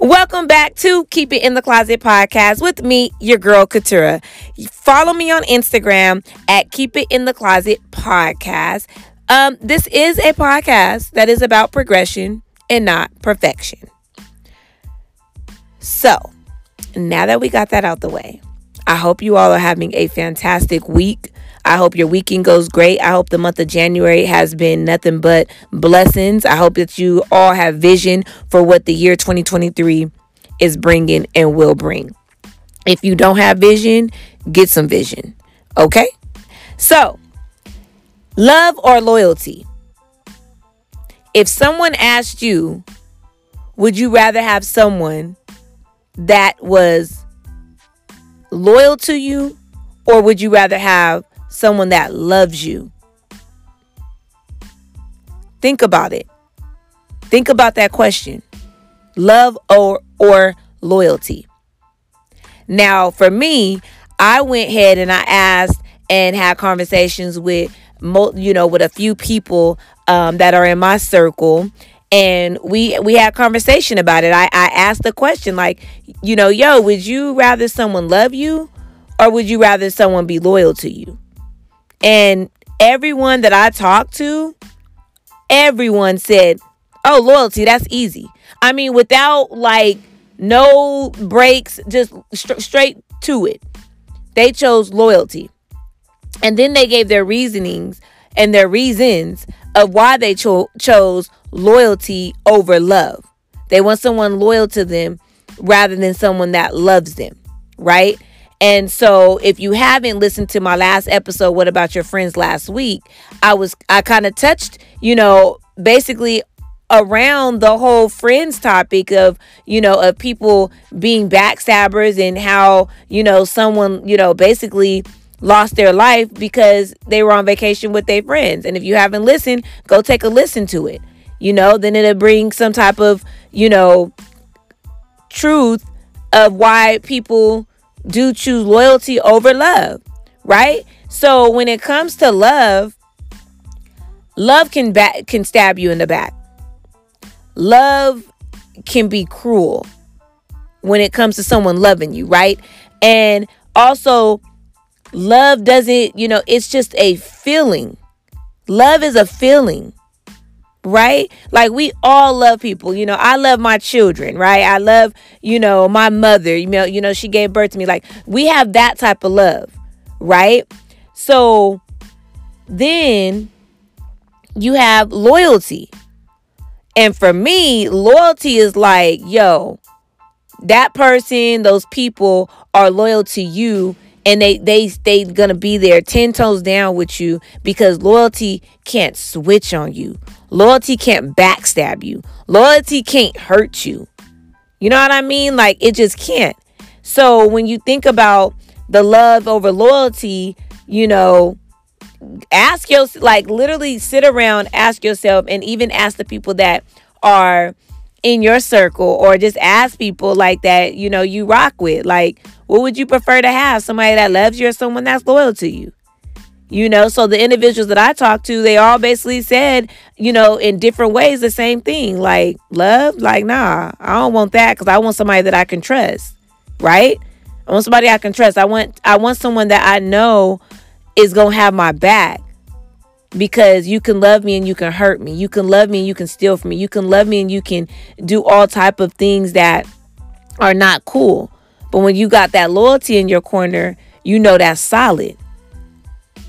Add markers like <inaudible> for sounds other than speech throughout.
Welcome back to Keep It in the Closet podcast with me, your girl Katura. Follow me on Instagram at Keep It in the Closet podcast. Um, this is a podcast that is about progression and not perfection. So, now that we got that out the way, I hope you all are having a fantastic week. I hope your weekend goes great. I hope the month of January has been nothing but blessings. I hope that you all have vision for what the year 2023 is bringing and will bring. If you don't have vision, get some vision. Okay? So, love or loyalty? If someone asked you, would you rather have someone that was loyal to you or would you rather have someone that loves you? Think about it. Think about that question. Love or or loyalty. Now, for me, I went ahead and I asked and had conversations with you know with a few people um, that are in my circle and we we had conversation about it I, I asked the question like you know yo would you rather someone love you or would you rather someone be loyal to you and everyone that I talked to, everyone said, Oh, loyalty, that's easy. I mean, without like no breaks, just st- straight to it. They chose loyalty. And then they gave their reasonings and their reasons of why they cho- chose loyalty over love. They want someone loyal to them rather than someone that loves them, right? And so if you haven't listened to my last episode, What About Your Friends last week, I was I kind of touched, you know, basically around the whole friends topic of you know of people being backstabbers and how you know someone you know basically lost their life because they were on vacation with their friends and if you haven't listened go take a listen to it you know then it'll bring some type of you know truth of why people do choose loyalty over love, right? So when it comes to love, love can back can stab you in the back. Love can be cruel when it comes to someone loving you, right? And also love doesn't, you know, it's just a feeling. Love is a feeling right? Like we all love people. You know, I love my children, right? I love, you know, my mother. You know, you know, she gave birth to me. Like we have that type of love, right? So then you have loyalty. And for me, loyalty is like, yo, that person, those people are loyal to you and they they they gonna be there 10 toes down with you because loyalty can't switch on you. Loyalty can't backstab you. Loyalty can't hurt you. You know what i mean? Like it just can't. So when you think about the love over loyalty you know ask yourself like literally sit around ask yourself and even ask the people that are in your circle or just ask people like that you know you rock with. Like what would you prefer to have? Somebody that loves you or someone that's loyal to you? You know so the individuals that i talked to they all basically said you know in different ways the same thing. Like love? Like nah i don't want that because i want somebody that i can trust right? I want somebody i can trust. I want i want someone that i know is gonna have my back because you can love me and you can hurt me. You can love me and you can steal from me. You can love me and you can do all type of things that are not cool. But when you got that loyalty in your corner you know that's solid.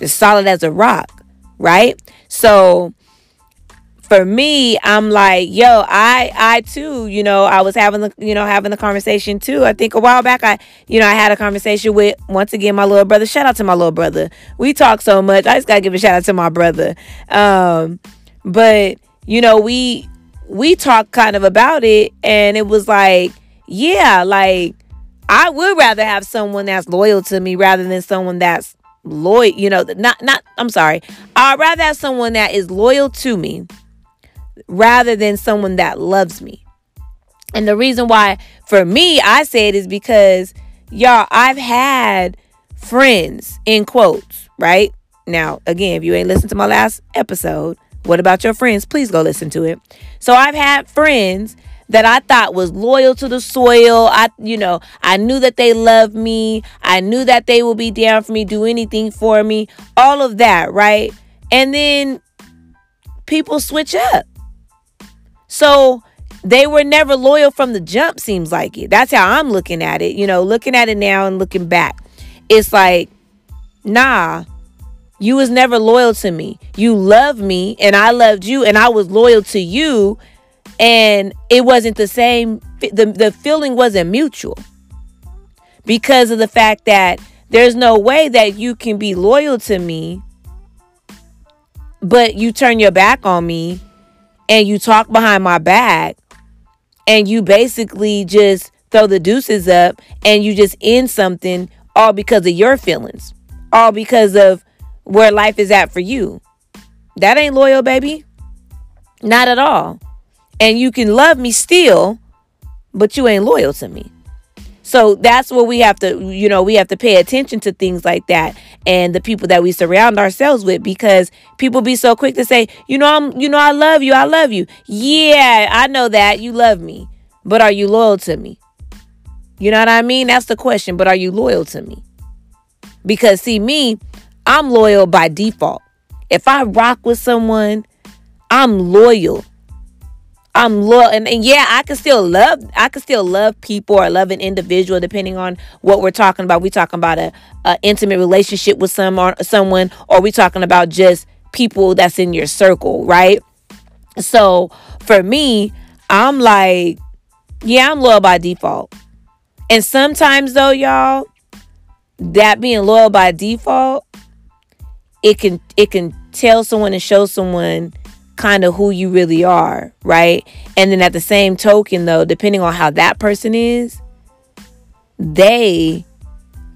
It's solid as a rock right? So for me, I'm like, yo, I I too, you know, I was having the you know having the conversation too. I think a while back, I you know I had a conversation with once again my little brother. Shout out to my little brother. We talk so much. I just gotta give a shout out to my brother. Um, but you know we we talked kind of about it, and it was like, yeah, like I would rather have someone that's loyal to me rather than someone that's loyal. You know, not not. I'm sorry. I'd rather have someone that is loyal to me rather than someone that loves me. And the reason why for me I say it is because y'all, I've had friends in quotes, right? Now, again, if you ain't listened to my last episode, what about your friends? Please go listen to it. So I've had friends that I thought was loyal to the soil. I, you know, I knew that they loved me. I knew that they would be down for me, do anything for me, all of that, right? And then people switch up. So they were never loyal from the jump, seems like it. That's how I'm looking at it. You know, looking at it now and looking back. It's like, nah, you was never loyal to me. You loved me and I loved you and I was loyal to you and it wasn't the same the the feeling wasn't mutual. Because of the fact that there's no way that you can be loyal to me but you turn your back on me and you talk behind my back and you basically just throw the deuces up and you just end something all because of your feelings, all because of where life is at for you. That ain't loyal, baby. Not at all. And you can love me still, but you ain't loyal to me. So that's what we have to, you know, we have to pay attention to things like that and the people that we surround ourselves with because people be so quick to say, you know, I'm, you know, I love you. I love you. Yeah, I know that you love me, but are you loyal to me? You know what I mean? That's the question. But are you loyal to me? Because see, me, I'm loyal by default. If I rock with someone, I'm loyal. I'm loyal and, and yeah, I can still love I can still love people or love an individual depending on what we're talking about. We talking about a, a intimate relationship with some or someone or we talking about just people that's in your circle, right? So for me, I'm like, yeah, I'm loyal by default. And sometimes though, y'all, that being loyal by default, it can it can tell someone and show someone kind of who you really are, right? And then at the same token, though, depending on how that person is, they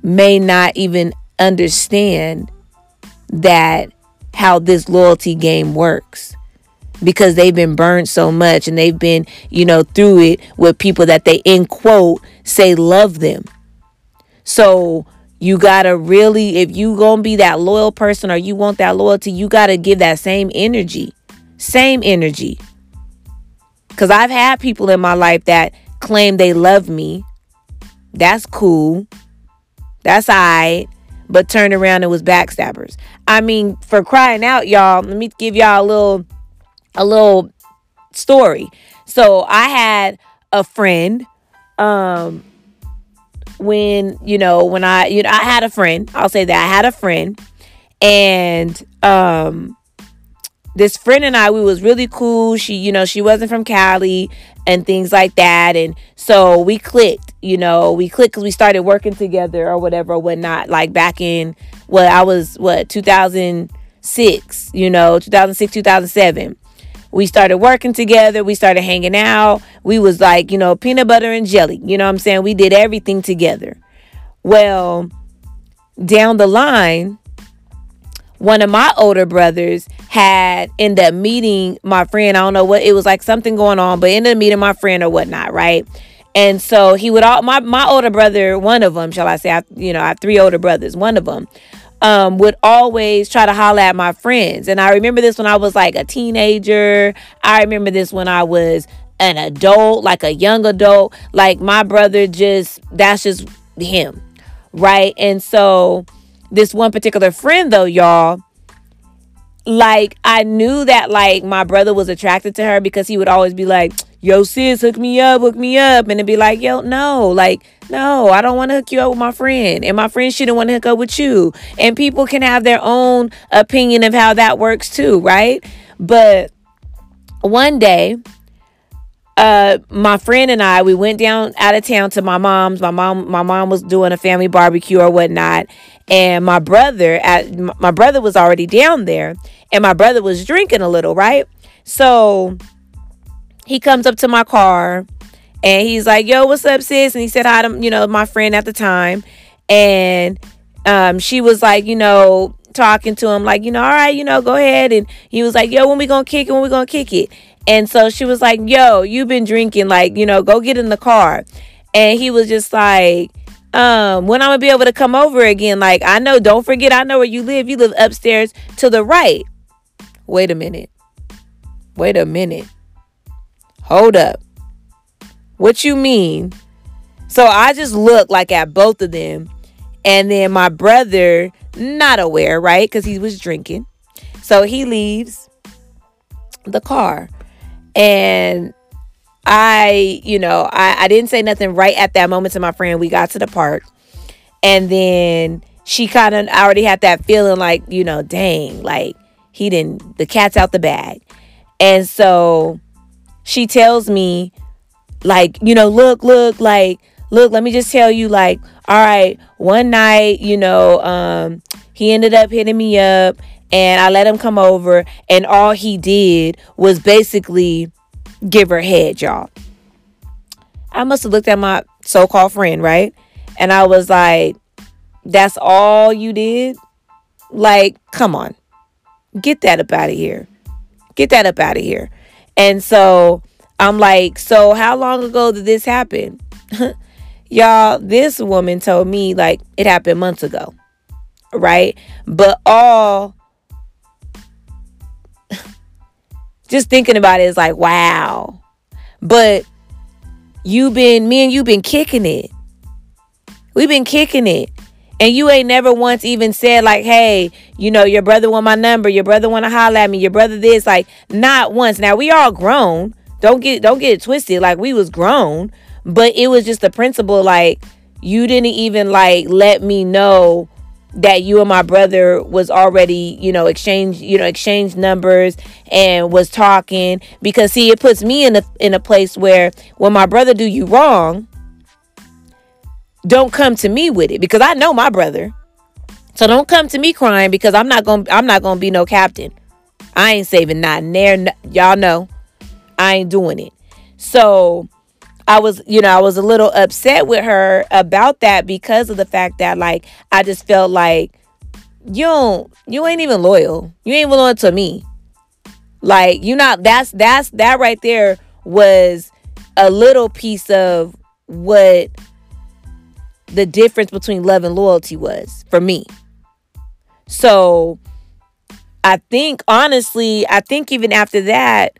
may not even understand that how this loyalty game works because they've been burned so much and they've been, you know, through it with people that they, in quote, say love them. So you gotta really, if you gonna be that loyal person or you want that loyalty, you gotta give that same energy. Same energy. Because I've had people in my life that claim they love me. That's cool. That's all right. But turned around and was backstabbers. I mean, for crying out, y'all, let me give y'all a little a little story. So I had a friend um when you know when I you know I had a friend I'll say that I had a friend and um this friend and I, we was really cool. She, you know, she wasn't from Cali and things like that. And so we clicked, you know, we clicked because we started working together or whatever whatnot. Like back in, what, I was, what, 2006, you know, 2006, 2007. We started working together. We started hanging out. We was like, you know, peanut butter and jelly. You know what I'm saying? We did everything together. Well, down the line, one of my older brothers had ended up meeting my friend. I don't know what it was like something going on, but ended up meeting my friend or whatnot, right? And so he would all my my older brother, one of them, shall I say? I, you know, I have three older brothers. One of them um, would always try to holler at my friends, and I remember this when I was like a teenager. I remember this when I was an adult, like a young adult. Like my brother, just that's just him, right? And so this one particular friend though, y'all, like I knew that like my brother was attracted to her because he would always be like, "Yo, sis, hook me up, hook me up," and it'd be like, "Yo, no, like no, I don't want to hook you up with my friend, and my friend shouldn't want to hook up with you." And people can have their own opinion of how that works too, right? But one day, uh my friend and I we went down out of town to my mom's. My mom my mom was doing a family barbecue or whatnot, and my brother at my brother was already down there, and my brother was drinking a little, right? So he comes up to my car, and he's like, "Yo, what's up, sis?" And he said hi to you know my friend at the time, and um she was like, you know talking to him like you know all right you know go ahead and he was like yo when we gonna kick it when we gonna kick it And so she was like, Yo, you've been drinking, like, you know, go get in the car. And he was just like, um, when I'm gonna be able to come over again. Like, I know, don't forget, I know where you live. You live upstairs to the right. Wait a minute. Wait a minute. Hold up. What you mean? So I just looked like at both of them. And then my brother, not aware, right? Because he was drinking. So he leaves the car. And I, you know, I, I didn't say nothing right at that moment to my friend. We got to the park. And then she kind of already had that feeling like, you know, dang, like he didn't, the cat's out the bag. And so she tells me, like, you know, look, look, like, look, let me just tell you, like, all right, one night, you know, um, he ended up hitting me up and I let him come over, and all he did was basically give her head, y'all. I must have looked at my so called friend, right? And I was like, that's all you did? Like, come on. Get that up out of here. Get that up out of here. And so I'm like, so how long ago did this happen? <laughs> Y'all, this woman told me like it happened months ago. Right? But all just thinking about it is like, wow. But you've been me and you've been kicking it. We've been kicking it. And you ain't never once even said like, hey, you know, your brother want my number, your brother want to holler at me, your brother this, like not once. Now we all grown. Don't get don't get it twisted. Like we was grown, but it was just the principle. Like you didn't even like let me know that you and my brother was already, you know, exchange, you know, exchange numbers and was talking because see, it puts me in a in a place where when my brother do you wrong, don't come to me with it because I know my brother. So don't come to me crying because I'm not going to I'm not going to be no captain. I ain't saving nothing there. Y'all know. I ain't doing it. So I was, you know, I was a little upset with her about that because of the fact that like I just felt like you don't you ain't even loyal. You ain't loyal to me. Like you not that's that's that right there was a little piece of what the difference between love and loyalty was for me. So I think honestly, I think even after that,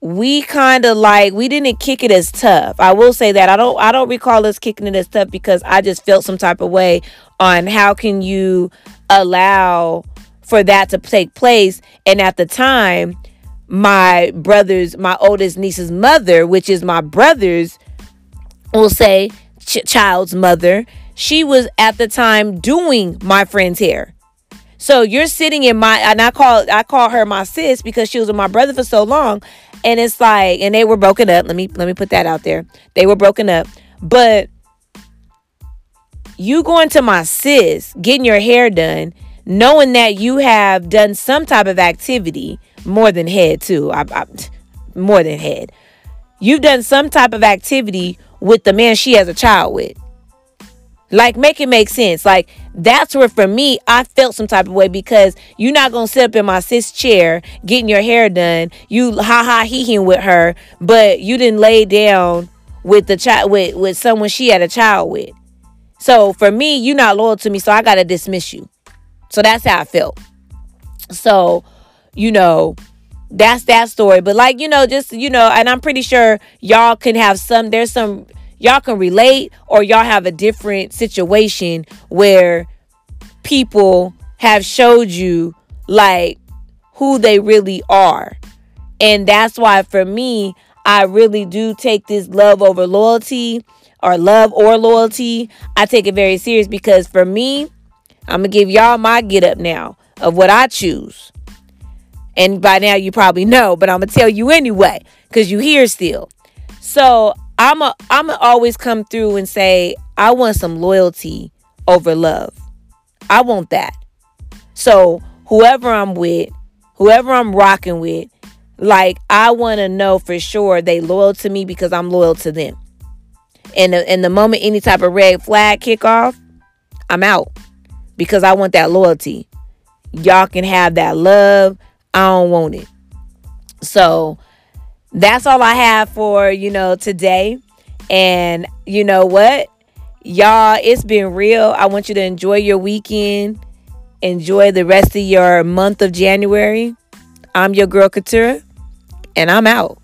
we kind of like we didn't kick it as tough. I will say that I don't I don't recall us kicking it as tough because I just felt some type of way on how can you allow for that to take place and at the time my brother's my oldest niece's mother which is my brother's will say ch- child's mother she was at the time doing my friend's hair so you're sitting in my and I call I call her my sis because she was with my brother for so long. And it's like, and they were broken up. Let me let me put that out there. They were broken up. But you going to my sis, getting your hair done, knowing that you have done some type of activity, more than head too. I, I, more than head. You've done some type of activity with the man she has a child with. Like, make it make sense. Like, that's where for me, I felt some type of way because you're not gonna sit up in my sis chair getting your hair done. You ha ha he he with her, but you didn't lay down with the child with with someone she had a child with. So for me, you're not loyal to me, so I gotta dismiss you. So that's how I felt. So, you know, that's that story. But like, you know, just you know, and I'm pretty sure y'all can have some there's some y'all can relate or y'all have a different situation where people have showed you like who they really are. And that's why for me, I really do take this love over loyalty or love or loyalty. I take it very serious because for me, I'm going to give y'all my get up now of what I choose. And by now you probably know, but I'm going to tell you anyway cuz you here still. So, I'm a I'm a always come through and say I want some loyalty over love. I want that. So whoever I'm with, whoever I'm rocking with, like I want to know for sure they loyal to me because I'm loyal to them. And the, and the moment any type of red flag kick off, I'm out because I want that loyalty. Y'all can have that love. I don't want it. So that's all I have for, you know, today. And you know what? Y'all, it's been real. I want you to enjoy your weekend. Enjoy the rest of your month of January. I'm your girl Katura, and I'm out.